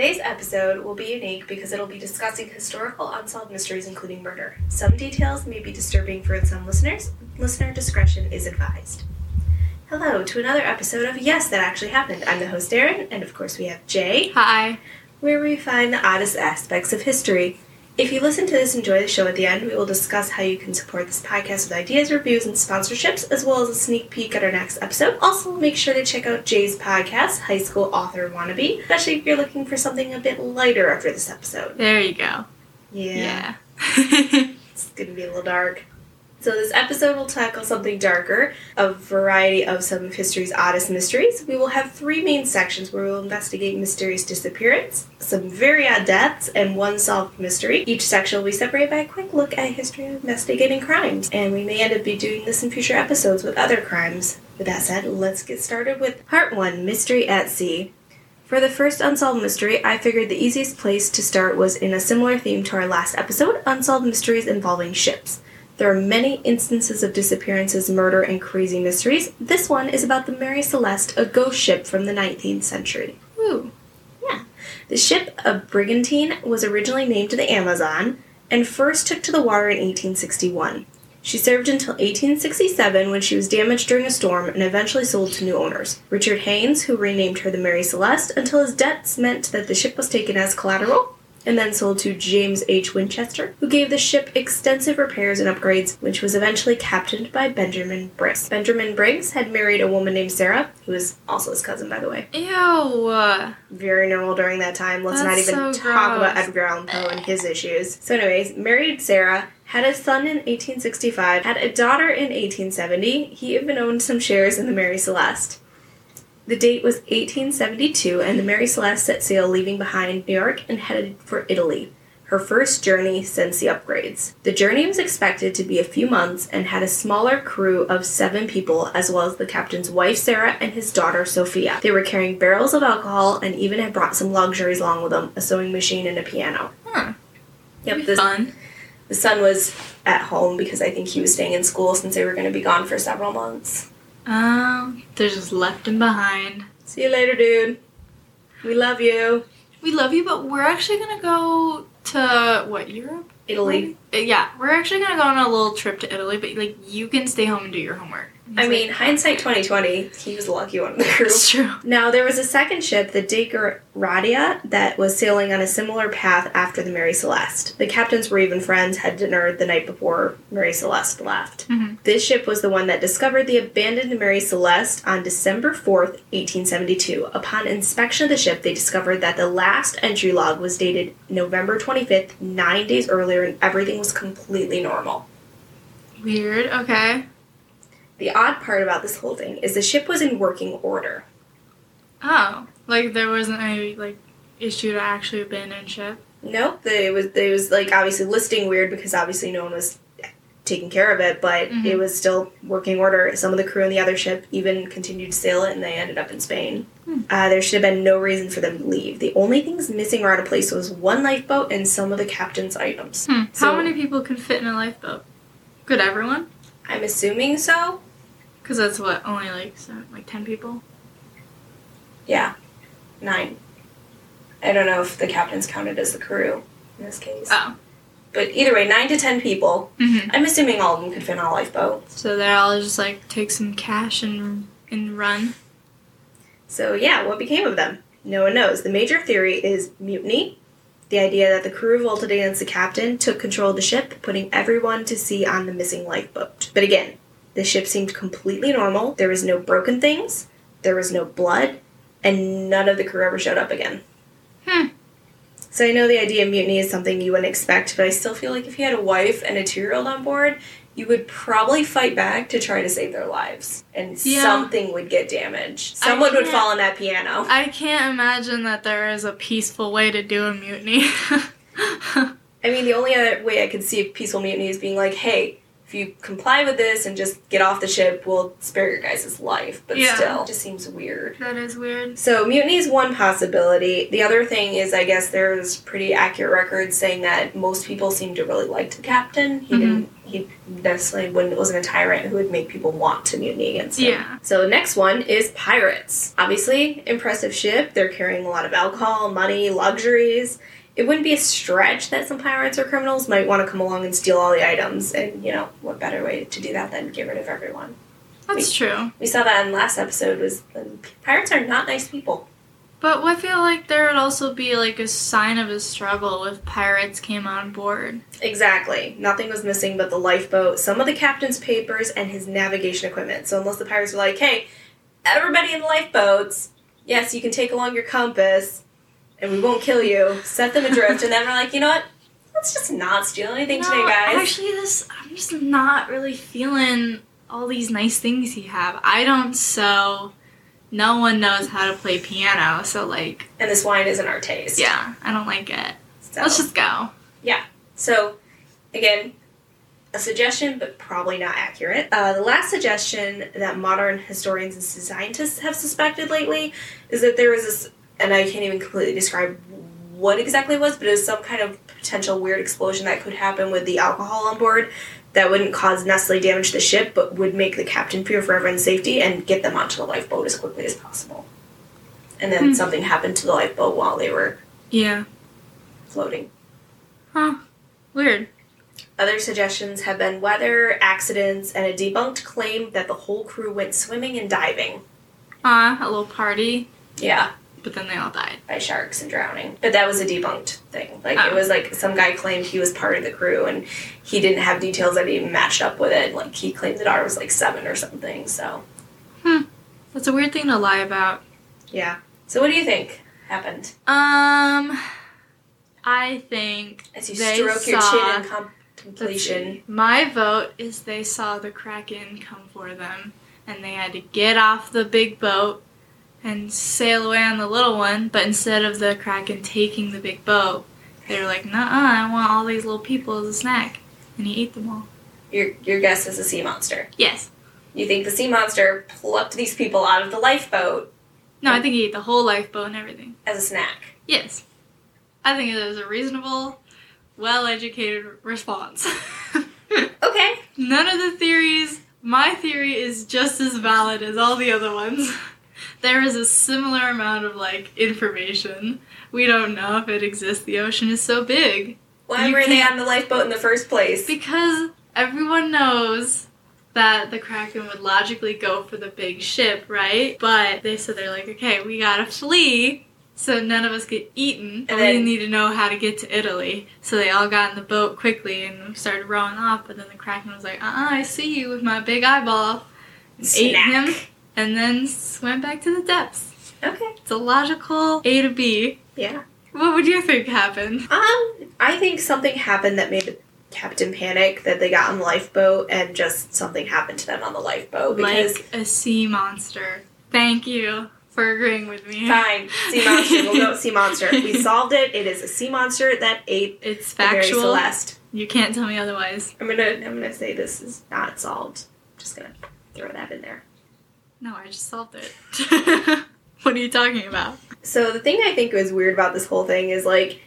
Today's episode will be unique because it'll be discussing historical unsolved mysteries, including murder. Some details may be disturbing for some listeners. Listener discretion is advised. Hello to another episode of Yes, That Actually Happened. I'm the host, Erin, and of course we have Jay, Hi. where we find the oddest aspects of history. If you listen to this and enjoy the show at the end, we will discuss how you can support this podcast with ideas, reviews, and sponsorships, as well as a sneak peek at our next episode. Also, make sure to check out Jay's podcast, High School Author Wannabe, especially if you're looking for something a bit lighter after this episode. There you go. Yeah, Yeah. it's gonna be a little dark. So, this episode will tackle something darker, a variety of some of history's oddest mysteries. We will have three main sections where we will investigate mysterious disappearance, some very odd deaths, and one solved mystery. Each section will be separated by a quick look at history of investigating crimes, and we may end up be doing this in future episodes with other crimes. With that said, let's get started with Part 1 Mystery at Sea. For the first unsolved mystery, I figured the easiest place to start was in a similar theme to our last episode unsolved mysteries involving ships. There are many instances of disappearances, murder, and crazy mysteries. This one is about the Mary Celeste, a ghost ship from the 19th century. Woo. Yeah. The ship, a brigantine, was originally named the Amazon and first took to the water in 1861. She served until 1867 when she was damaged during a storm and eventually sold to new owners. Richard Haines, who renamed her the Mary Celeste until his debts meant that the ship was taken as collateral, and then sold to James H. Winchester, who gave the ship extensive repairs and upgrades, which was eventually captained by Benjamin Briggs. Benjamin Briggs had married a woman named Sarah, who was also his cousin, by the way. Ew. Very normal during that time. Let's not even so talk about. Edgar Allan Poe and his issues. So, anyways, married Sarah, had a son in 1865, had a daughter in 1870. He even owned some shares in the Mary Celeste. The date was 1872, and the Mary Celeste set sail, leaving behind New York and headed for Italy. Her first journey since the upgrades. The journey was expected to be a few months and had a smaller crew of seven people, as well as the captain's wife Sarah and his daughter Sophia. They were carrying barrels of alcohol and even had brought some luxuries along with them a sewing machine and a piano. Huh. Yep, the, fun. the son was at home because I think he was staying in school since they were going to be gone for several months. Um, they're just left him behind. See you later, dude. We love you. We love you, but we're actually gonna go to what Europe? Italy. Uh, Yeah, we're actually gonna go on a little trip to Italy, but like you can stay home and do your homework. I mean, like, hindsight 2020, he was the lucky one in the crew. It's true. Now, there was a second ship, the Dei Gratia, that was sailing on a similar path after the Mary Celeste. The captains were even friends, had dinner the night before Mary Celeste left. Mhm. This ship was the one that discovered the abandoned Mary Celeste on December 4th, 1872. Upon inspection of the ship, they discovered that the last entry log was dated November 25th, nine days earlier, and everything was completely normal. Weird. Okay. The odd part about this whole thing is the ship was in working order. Oh, like there wasn't any like issue to actually abandon ship. Nope, the- it was it was like obviously listing weird because obviously no one was taking care of it, but Mhm. it was still working order. Some of the crew on the other ship even continued to sail it, and they ended up in Spain. Hmm. Uh, there should have been no reason for them to leave. The only things missing or out of place was one lifeboat and some of the captain's items. Hmm. So- How many people could fit in a lifeboat? Could everyone? I'm assuming so. Because that's what only like seven, like ten people. Yeah, nine. I don't know if the captains counted as the crew in this case, Oh. but either way, nine to ten people. Mm-hmm. I'm assuming all of them could fit on a lifeboat. So they're all just like take some cash and and run. So, yeah, what became of them? No one knows. The major theory is mutiny. The idea that the crew revolted against the captain, took control of the ship, putting everyone to sea on the missing lifeboat. But again, the ship seemed completely normal. There was no broken things, there was no blood, and none of the crew ever showed up again. Hmm. So I know the idea of mutiny is something you wouldn't expect, but I still feel like if you had a wife and a two-year-old on board, you would probably fight back to try to save their lives, and Yeah. something would get damaged. Someone would fall on that piano. I can't imagine that there is a peaceful way to do a mutiny. I mean, the only other way I could see a peaceful mutiny is being like, "Hey, if you comply with this and just get off the ship, we'll spare your guys' life. But Yeah. still, it just seems weird. That is weird. So mutiny is one possibility. The other thing is, I guess there's pretty accurate records saying that most people seem to really like the captain. He Mhm. didn't. He necessarily wouldn't, wasn't a tyrant who would make people want to mutiny against him. Yeah. So the next one is pirates. Obviously, impressive ship. They're carrying a lot of alcohol, money, luxuries. It wouldn't be a stretch that some pirates or criminals might want to come along and steal all the items. And you know, what better way to do that than get rid of everyone? That's true. We saw that in the last episode. Was pirates are not nice people. But I feel like there would also be like a sign of a struggle if pirates came on board. Exactly. Nothing was missing but the lifeboat, some of the captain's papers, and his navigation equipment. So unless the pirates were like, hey, everybody in the lifeboats, yes, you can take along your compass, and we won't kill you, set them adrift, and then we're like, you know what? Let's just not steal anything today, guys. Actually, this I'm just not really feeling all these nice things you have. I don't sew. No one knows how to play piano, so like, and this wine isn't our taste. yeah, I don't like it. So, Let's just go. Yeah. So again, a suggestion, but probably not accurate. Uh, the last suggestion that modern historians and scientists have suspected lately is that there was this, and I can't even completely describe what exactly it was, but it was some kind of potential weird explosion that could happen with the alcohol on board that wouldn't cause necessarily damage to the ship, but would make the captain fear for everyone's safety and get them onto the lifeboat as quickly as possible. And then Hmm. something happened to the lifeboat while they were Yeah. floating. Huh. Weird. Other suggestions have been weather, accidents, and a debunked claim that the whole crew went swimming and diving. Uh, a little party, Yeah, but then they all died. by sharks and drowning. But that was a debunked thing. Like, it Oh. was like some guy claimed he was part of the crew and he didn't have details that even matched up with it. Like, he claimed that ours was like seven or something, so. That's a weird thing to lie about. Yeah. So, what do you think happened? Um, I think As you They stroke your chin in Let's contemplation. My vote is they saw the Kraken come for them and they had to get off the big boat and sail away on the little one, but instead of the Kraken taking the big boat, they were like, nah, I want all these little people as a snack. And he ate them all. Your, your guess is a sea monster. Yes. You think the sea monster plucked these people out of the lifeboat No, I think he ate the whole lifeboat and everything. as a snack. Yes. I think it was a reasonable, well educated response. Okay. None of the theories, my theory is just as valid as all the other ones. There is a similar amount of like information. We don't know if it exists. The ocean is so big. Why You were they on the lifeboat in the first place? Because everyone knows that the Kraken would logically go for the big ship, right? But they said they're like, okay, we gotta flee so none of us get eaten. And, And we need to know how to get to Italy. So they all got in the boat quickly and started rowing off. But then the Kraken was like, uh uh I see you with my big eyeball. And ate him and then swam back to the depths. Okay. It's a logical A to B. Yeah. What would you think happened? Um, I think something happened that made the captain panic that they got on the lifeboat and just something happened to them on the lifeboat because like a sea monster. Thank you for agreeing with me. fine, sea monster, we'll go sea monster. We solved it. It is a sea monster that ate It's factual. Celeste. You can't tell me otherwise. I'm gonna I'm gonna say this is not solved. I'm just gonna throw that in there. No, I just solved it. what are you talking about? So the thing I think was weird about this whole thing is like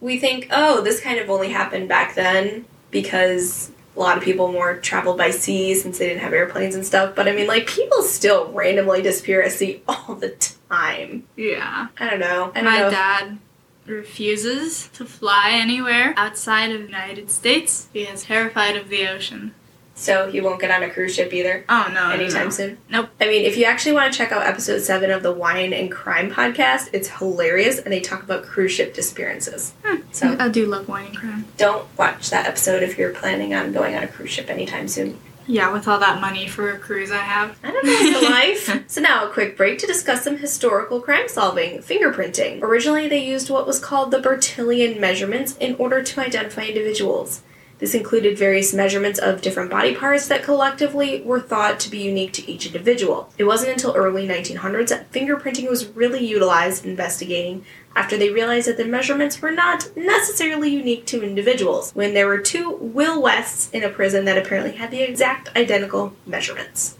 we think, oh, this kind of only happened back then because a lot of people more traveled by sea since they didn't have airplanes and stuff. But I mean, like people still randomly disappear at sea all the time. Yeah. I don't know. I don't My know. dad refuses to fly anywhere outside of the United States. He is terrified of the ocean. So he won't get on a cruise ship either Oh no. anytime no. soon. Nope. I mean, if you actually want to check out episode seven of the Wine and Crime podcast, it's hilarious, and they talk about cruise ship disappearances. Hmm. So I do love wine and crime. don't watch that episode if you're planning on going on a cruise ship anytime soon. Yeah, with all that money for a cruise I have. I don't know the life. So now a quick break to discuss some historical crime solving, fingerprinting. Originally they used what was called the Bertillon measurements in order to identify individuals. This included various measurements of different body parts that collectively were thought to be unique to each individual. It wasn't until early 1900s that fingerprinting was really utilized in investigating after they realized that the measurements were not necessarily unique to individuals, when there were two Will Wests in a prison that apparently had the exact identical measurements.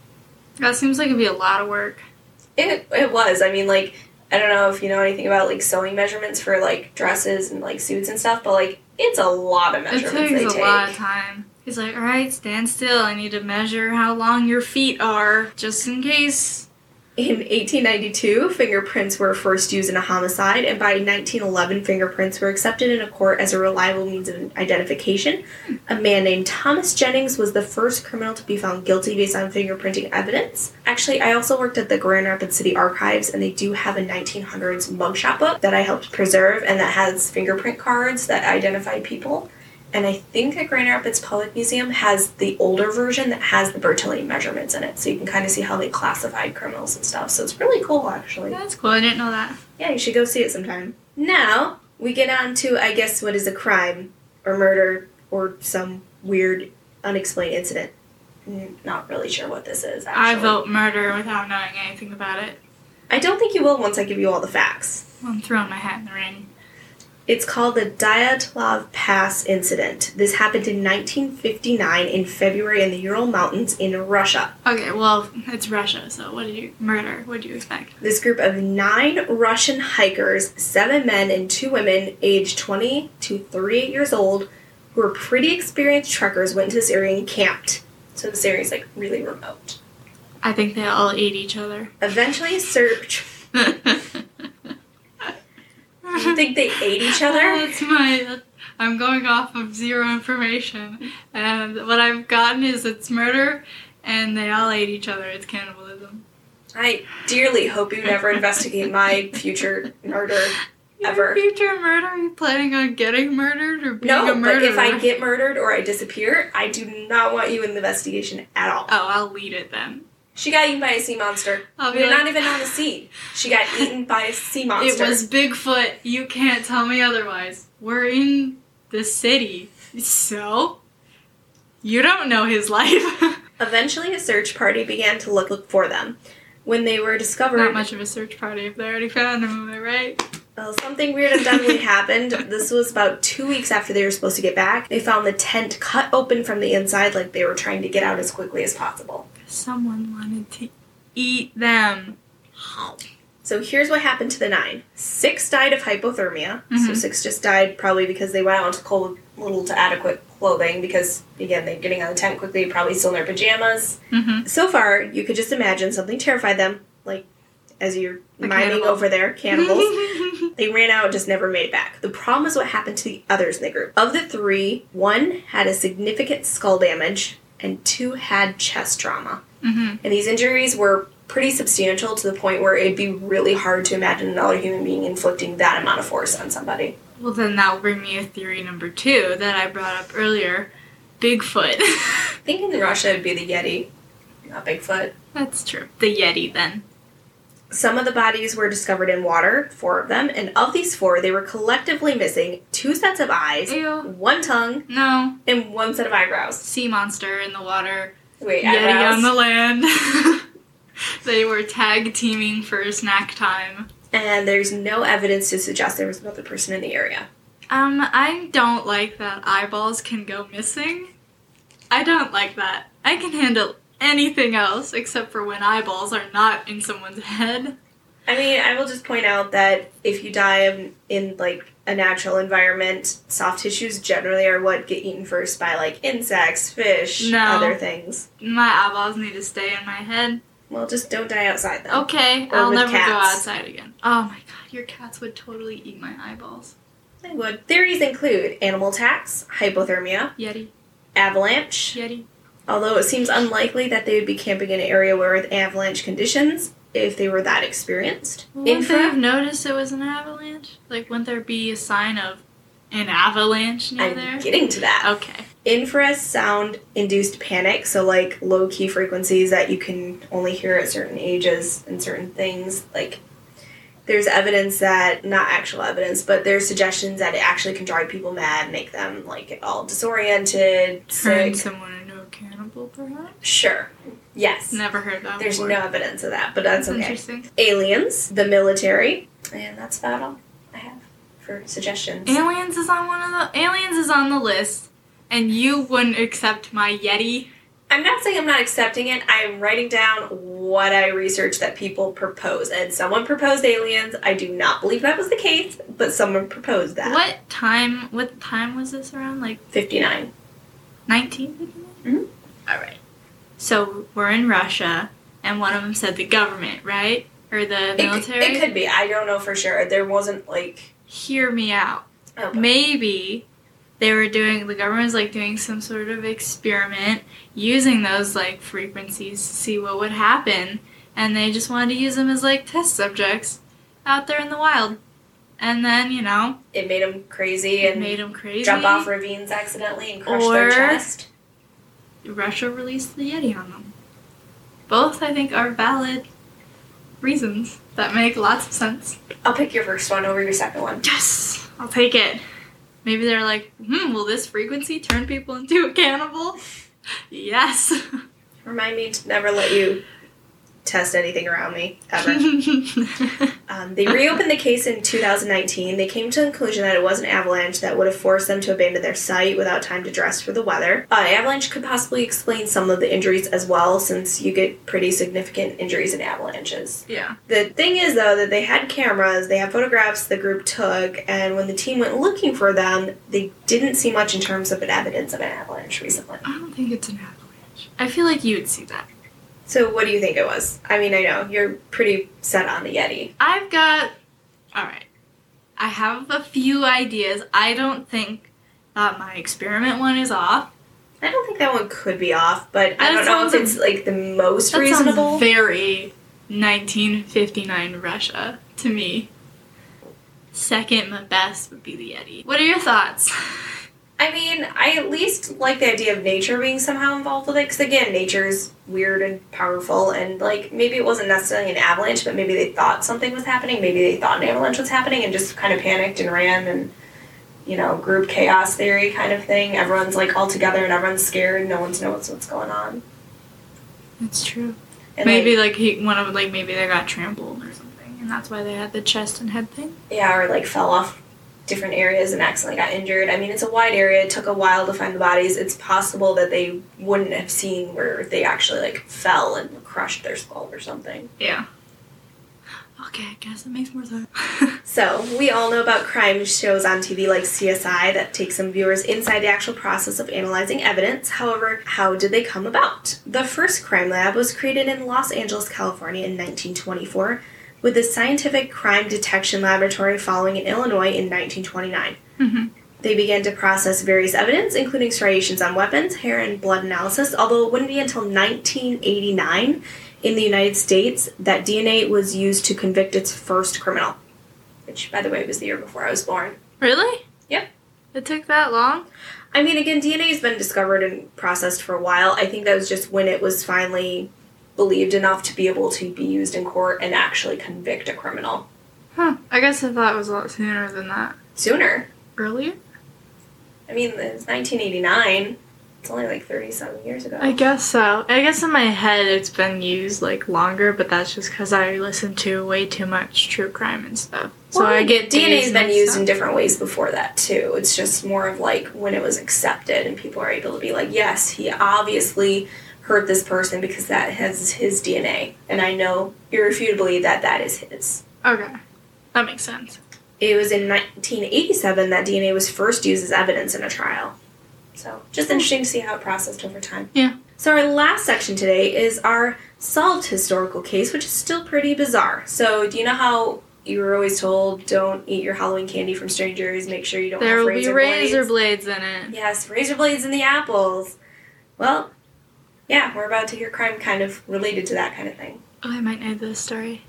That seems like it'd be a lot of work. It, it was. I mean, like, I don't know if you know anything about like sewing measurements for like dresses and like suits and stuff, but like it's a lot of It takes a take. lot of time. He's like, all right, stand still. I need to measure how long your feet are, just in case. In 1892, fingerprints were first used in a homicide, and by 1911, fingerprints were accepted in a court as a reliable means of identification. A man named Thomas Jennings was the first criminal to be found guilty based on fingerprinting evidence. Actually, I also worked at the Grand Rapids City Archives, and they do have a 1900s mugshot book that I helped preserve, and that has fingerprint cards that identify people. And I think the Grand Rapids Public Museum has the older version that has the Bertillon measurements in it, so you can kind of see how they classified criminals and stuff. So it's really cool, actually. That's cool. I didn't know that. Yeah, you should go see it sometime. Now we get on to, I guess, what is a crime or murder or some weird, unexplained incident. Not really sure what this is. Actually. I vote murder without knowing anything about it. I don't think you will once I give you all the facts. I'm throwing my hat in the ring. It's called the Dyatlov Pass incident. This happened in 1959 in February in the Ural Mountains in Russia. Okay, well, it's Russia, so what do you murder? What do you expect? This group of nine Russian hikers, seven men and two women, aged 20 to 38 years old, who were pretty experienced trekkers, went to this area and camped. So this area is like really remote. I think they all ate each other. Eventually, search. You think they ate each other? That's my. I'm going off of zero information, and what I've gotten is it's murder, and they all ate each other. It's cannibalism. I dearly hope you never investigate my future murder ever. Your future murder? Are you planning on getting murdered or being No, a but murderer? if I get murdered or I disappear, I do not want you in the investigation at all. oh, I'll lead it then. She got eaten by a sea monster. I'll We're like- not even on the sea. She got eaten by a sea monster. It was Bigfoot. You can't tell me otherwise. We're in the city, so you don't know his life. Eventually, a search party began to look, look for them. When they were discovered, Not much of a search party if they already found him, am I right? Well, something weird undoubtedly happened. This was about two weeks after they were supposed to get back. They found the tent cut open from the inside, like they were trying to get out as quickly as possible. Someone wanted to eat them. So here's what happened to the nine. Six died of hypothermia. So Mhm. six just died probably because they went out into cold little to adequate clothing because again they're getting out of the tent quickly, probably still in their pajamas. Mm-hmm. So far, you could just imagine something terrified them, as you're The miming cannibal. over there, cannibals. they ran out just never made it back. The problem is what happened to the others in the group. Of the three, one had a significant skull damage and two had chest trauma. mm-hmm. And these injuries were pretty substantial to the point where it'd be really hard to imagine another human being inflicting that amount of force on somebody. Well, then that will bring me a theory number two that I brought up earlier Bigfoot. I think in Russia it'd be the Yeti, not Bigfoot. That's true. The Yeti, then. Some of the bodies were discovered in water, four of them, and of these four, they were collectively missing two sets of eyes, Ew. one tongue, No. and one set of eyebrows. Sea monster in the water. Wait, Yeti eyebrows? on the land. they were tag teaming for snack time. and there's no evidence to suggest there was another person in the area. Um, I don't like that eyeballs can go missing. I don't like that. I can handle anything else except for when eyeballs are not in someone's head. I mean, I will just point out that if you die in, in like a natural environment, soft tissues generally are what get eaten first by like insects, fish, No. other things. My eyeballs need to stay in my head. Well, just don't die outside then. Okay, Or I'll never go outside again. Oh my god, your cats would totally eat my eyeballs. They would. Theories include animal attacks, hypothermia, Yeti, avalanche, Yeti. Although it seems unlikely that they would be camping in an area where with avalanche conditions if they were that experienced. Wouldn't they have noticed it was an avalanche? Like, wouldn't there be a sign of an avalanche near I'm there? getting to that. Okay. Infrared sound induced panic, so like low key frequencies that you can only hear at certain ages and certain things. Like there's evidence that not actual evidence, but there's suggestions that it actually can drive people mad, make them like all disoriented, Turn sick. someone into a perhaps? Sure. Yes. Never heard that There's before. no evidence of that, but that's okay. Interesting. Aliens, the military, and that's about all I have for suggestions. Aliens is on one of the aliens is on the list, and you wouldn't accept my Yeti. I'm not saying I'm not accepting it. I'm writing down what I researched that people propose. And someone proposed aliens. I do not believe that was the case, but someone proposed that. What time? What time was this around? Like 59. 19? Mhm. All right. So we're in Russia, and one of them said the government, right? Or the military. it could be. I don't know for sure. There wasn't like. Hear me out. Oh, okay. maybe they were doing the government was like doing some sort of experiment using those like frequencies to see what would happen and they just wanted to use them as like test subjects out there in the wild and then you know It made them crazy and made them crazy jump off ravines accidentally and crush Or- their chest. Russia released the yeti on them. Both i think are valid reasons that make lots of sense. I'll pick your first one over your second one. yes i'll take it. Maybe they're like hmm will this frequency turn people into a cannibal? Yes. Remind me to never let you test anything around me ever. Um, they reopened the case in 2019. They came to the conclusion that it was an avalanche that would have forced them to abandon their site without time to dress for the weather. Uh, avalanche could possibly explain some of the injuries as well, since you get pretty significant injuries in avalanches. yeah. The thing is, though, that they had cameras, they had photographs the group took, and when the team went looking for them, they didn't see much in terms of an evidence of an avalanche recently. I don't think it's an avalanche. I feel like you would see that. So, what do you think it was? I mean, I know you're pretty set on the Yeti. I've got. Alright. I have a few ideas. I don't think that my experiment one is off. I don't think that one could be off, but I don't know if it's like the most That reasonable. very 1959 Russia to me. Second, my best would be the Yeti. What are your thoughts? I mean, I at least like the idea of nature being somehow involved with it, because again, nature is weird and powerful, and like maybe it wasn't necessarily an avalanche, but maybe they thought something was happening. Maybe they thought an avalanche was happening and just kind of panicked and ran and. You know, group chaos theory kind of thing. Everyone's like all together and everyone's scared. No one knows what's going on. That's true. And maybe like, like he one of like maybe they got trampled or something, and that's why they had the chest and head thing. yeah, or like fell off different areas and accidentally got injured. I mean, it's a wide area. It took a while to find the bodies. It's possible that they wouldn't have seen where they actually like fell and crushed their skull or something. Yeah. Okay, I guess it makes more sense. So, we all know about crime shows on TV like CSI that take some viewers inside the actual process of analyzing evidence. However, how did they come about? The first crime lab was created in Los Angeles, California in 1924, with the Scientific Crime Detection Laboratory following in Illinois in 1929. hmm They began to process various evidence, including striations on weapons, hair, and blood analysis, although it wouldn't be until 1989 in the United States that DNA was used to convict its first criminal. Which, by the way, was the year before I was born. Really? Yep. It took that long? I mean, again, DNA has been discovered and processed for a while. I think that was just when it was finally believed enough to be able to be used in court and actually convict a criminal. Huh. I guess I thought it was a lot sooner than that. Sooner. Earlier? I mean, it's 1989. It's only like 37 years ago. I guess so. I guess in my head it's been used like longer, but that's just because I listen to way too much true crime and stuff. So Well, I get DNA's been used up. in different ways before that too. It's just more of like when it was accepted and people are able to be like, yes, he obviously hurt this person because that has his DNA, and I know irrefutably that that is his. Okay, that makes sense. It was in 1987 that DNA was first used as evidence in a trial. So, just interesting to see how it processed over time. Yeah. So, our last section today is our solved historical case, which is still pretty bizarre. So, do you know how you were always told don't eat your Halloween candy from strangers, make sure you don't There have will be razor razor blades? blades in it. Yes, razor blades in the apples. Well, yeah, we're about to hear crime kind of related to that kind of thing. Oh, I might know this story.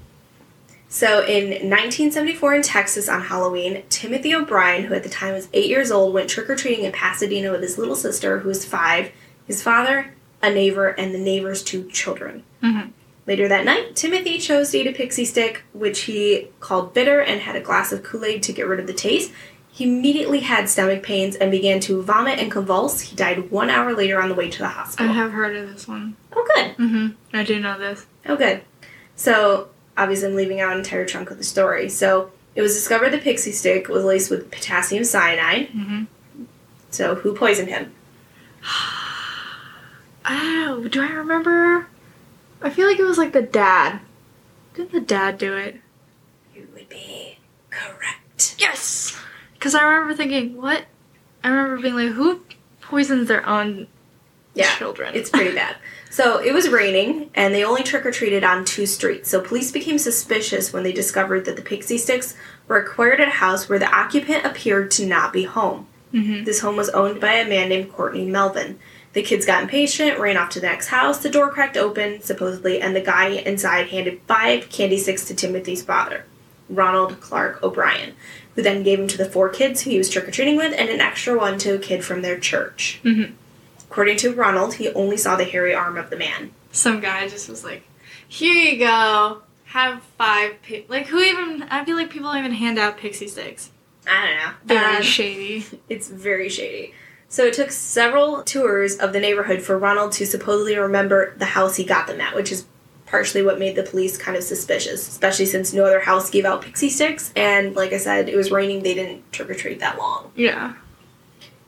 So in 1974 in Texas on Halloween, Timothy O'Brien, who at the time was eight years old, went trick or treating in Pasadena with his little sister, who was five, his father, a neighbor, and the neighbor's two children. Mhm. Later that night, Timothy chose to eat a pixie stick, which he called bitter, and had a glass of Kool Aid to get rid of the taste. He immediately had stomach pains and began to vomit and convulse. He died one hour later on the way to the hospital. I have heard of this one. oh, good. Mm-hmm. I do know this. Oh, good. So, obviously, I'm leaving out an entire chunk of the story. So, it was discovered the pixie stick was laced with potassium cyanide. Mm-hmm. So, who poisoned him? Oh, do I remember? I feel like it was like the dad. Didn't the dad do it? You would be correct. Yes! Because I remember thinking, what? I remember being like, who poisons their own Yeah, children? It's pretty bad. So it was raining, and they only trick or treated on two streets. So police became suspicious when they discovered that the pixie sticks were acquired at a house where the occupant appeared to not be home. mm-hmm. This home was owned by a man named Courtney Melvin. The kids got impatient, ran off to the next house. The door cracked open, supposedly, and the guy inside handed five candy sticks to Timothy's father, Ronald Clark O'Brien, who then gave them to the four kids who he was trick or treating with and an extra one to a kid from their church. Mhm. According to Ronald, he only saw the hairy arm of the man. Some guy just was like, here you go. Have five. Pi-. Like, who even. I feel like people don't even hand out pixie sticks. I don't know. Very Um, shady. It's very shady. So it took several tours of the neighborhood for Ronald to supposedly remember the house he got them at, which is partially what made the police kind of suspicious, especially since no other house gave out pixie sticks. And like I said, it was raining, they didn't trick or treat that long. Yeah.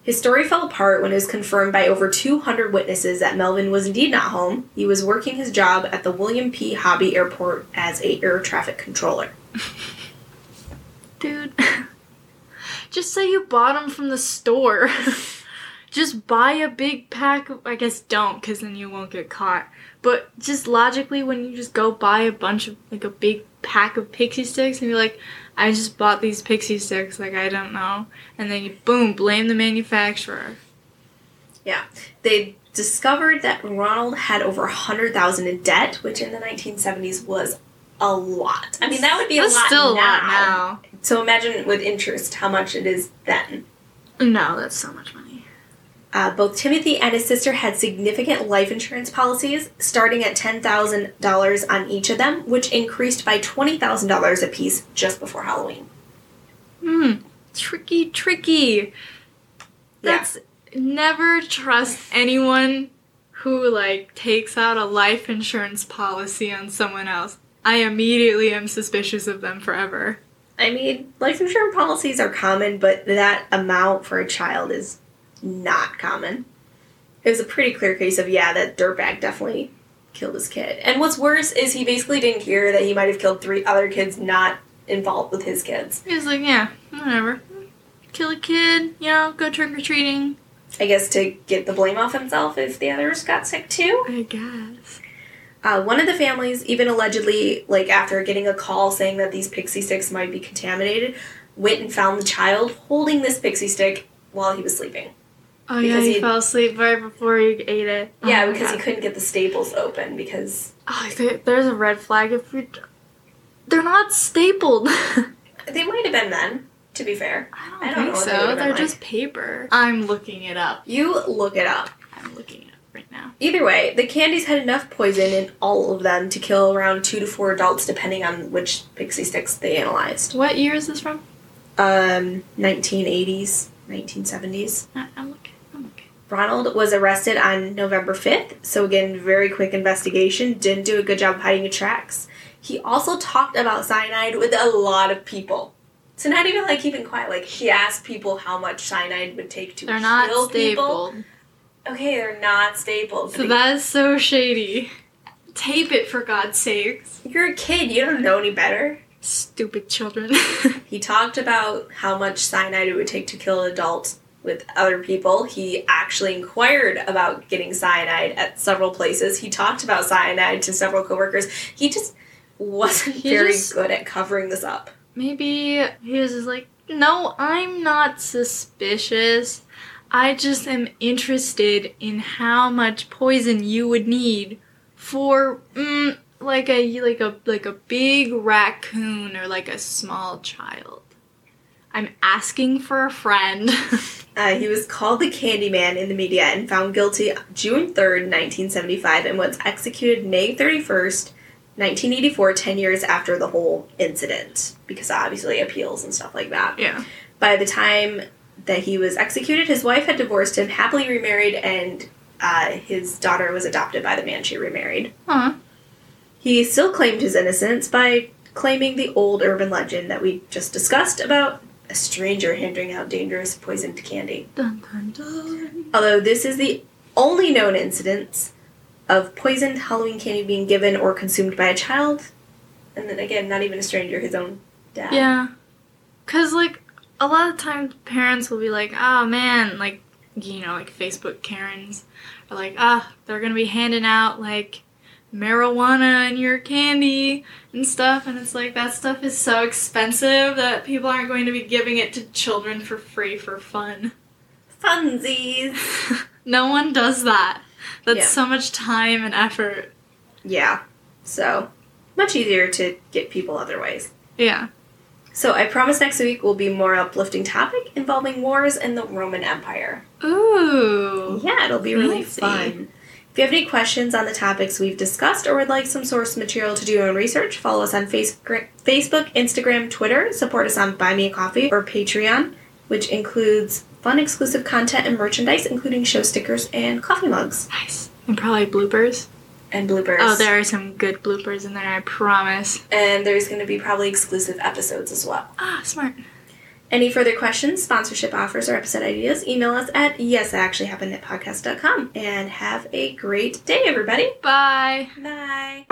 His story fell apart when it was confirmed by over 200 witnesses that Melvin was indeed not home. He was working his job at the William P. Hobby Airport as a air traffic controller. Dude. Just say you bought them from the store. just buy a big pack of, I guess don't, because then you won't get caught. But just logically, when you just go buy a bunch of, like a big pack of pixie sticks and you're like, I just bought these pixie sticks, like I don't know. And then you, boom, blame the manufacturer. Yeah. They discovered that Ronald had over a 100,000 in debt, which in the 1970s was a lot. I mean, that would be That's a lot still a now. lot now. So imagine with interest how much it is then. No, that's so much money. Uh, both Timothy and his sister had significant life insurance policies, starting at $10,000 on each of them, which increased by $20,000 apiece just before Halloween. Hmm. Tricky, tricky. That's never trust anyone who like takes out a life insurance policy on someone else. I immediately am suspicious of them forever. I mean, life insurance policies are common, but that amount for a child is not common. It was a pretty clear case of, yeah, that dirtbag definitely killed his kid. And what's worse is he basically didn't care that he might have killed three other kids not involved with his kids. He was like, yeah, whatever. Kill a kid, you know, go trick or treating. I guess to get the blame off himself if the others got sick too. I guess. Uh, one of the families even allegedly, like after getting a call saying that these pixie sticks might be contaminated, went and found the child holding this pixie stick while he was sleeping. Oh yeah, Because he he- fell asleep right before he ate it. Oh Yeah, my because he couldn't get the staples open because Oh, there's a red flag if we. They're not stapled. they might have been then. To be fair, I don't, I don't think know what they so. They're like. just paper. I'm looking it up. you look it up. I'm looking it up right now. Either way, the candies had enough poison in all of them to kill around two to four adults, depending on which pixie sticks they analyzed. What year is this from? Um, 1980s, 1970s. I- I'm looking. Ronald was arrested on November 5th, so again, very quick investigation. Didn't do a good job hiding his tracks. He also talked about cyanide with a lot of people. So not even like keeping quiet. Like he asked people how much cyanide would take to They're kill not people. stapled. Okay, they're not stapled. So that is so shady. Tape it for God's sakes. You're a kid. You don't know any better. Stupid children. He talked about how much cyanide it would take to kill an adult with other people. He actually inquired about getting cyanide at several places. He talked about cyanide to several coworkers. He just wasn't He very just- good at covering this up. Maybe he was just like, no, I'm not suspicious. I just am interested in how much poison you would need for mm, like a like a like a big raccoon or like a small child. I'm asking for a friend. Uh, he was called the Candyman in the media and found guilty June 3rd, 1975, and was executed May 31st, 1984, 10 years after the whole incident, because obviously appeals and stuff like that. Yeah. By the time that he was executed, his wife had divorced him, happily remarried, and uh, his daughter was adopted by the man she remarried. Huh. He still claimed his innocence by claiming the old urban legend that we just discussed about a stranger handing out dangerous poisoned candy. Dun dun dun. Although this is the only known incidence of poisoned Halloween candy being given or consumed by a child, and then again, not even a stranger, his own dad. Yeah. Cause like a lot of times parents will be like, oh man, like you know, like Facebook Karens are like, ah, they're gonna be handing out like marijuana in your candy and stuff and it's like that stuff is so expensive that people aren't going to be giving it to children for free for fun. Funsies. no one does that. That's Yeah. so much time and effort. Yeah. So, much easier to get people other ways. Yeah. So, I promise next week will be more uplifting topic involving wars and the Roman Empire. Ooh. Yeah, it'll be really Fancy. fun. If you have any questions on the topics we've discussed or would like some source material to do your own research, follow us on Facebook, Instagram, Twitter, support us on Buy Me a Coffee or Patreon, which includes fun exclusive content and merchandise, including show stickers and coffee mugs Nice. And probably bloopers. and bloopers. Oh, there are some good bloopers in there, I promise. And there's going to be probably exclusive episodes as well. Ah, smart. Any further questions, sponsorship offers, or episode ideas, email us at yesactuallyhappened And have a great day, everybody. Bye. Bye.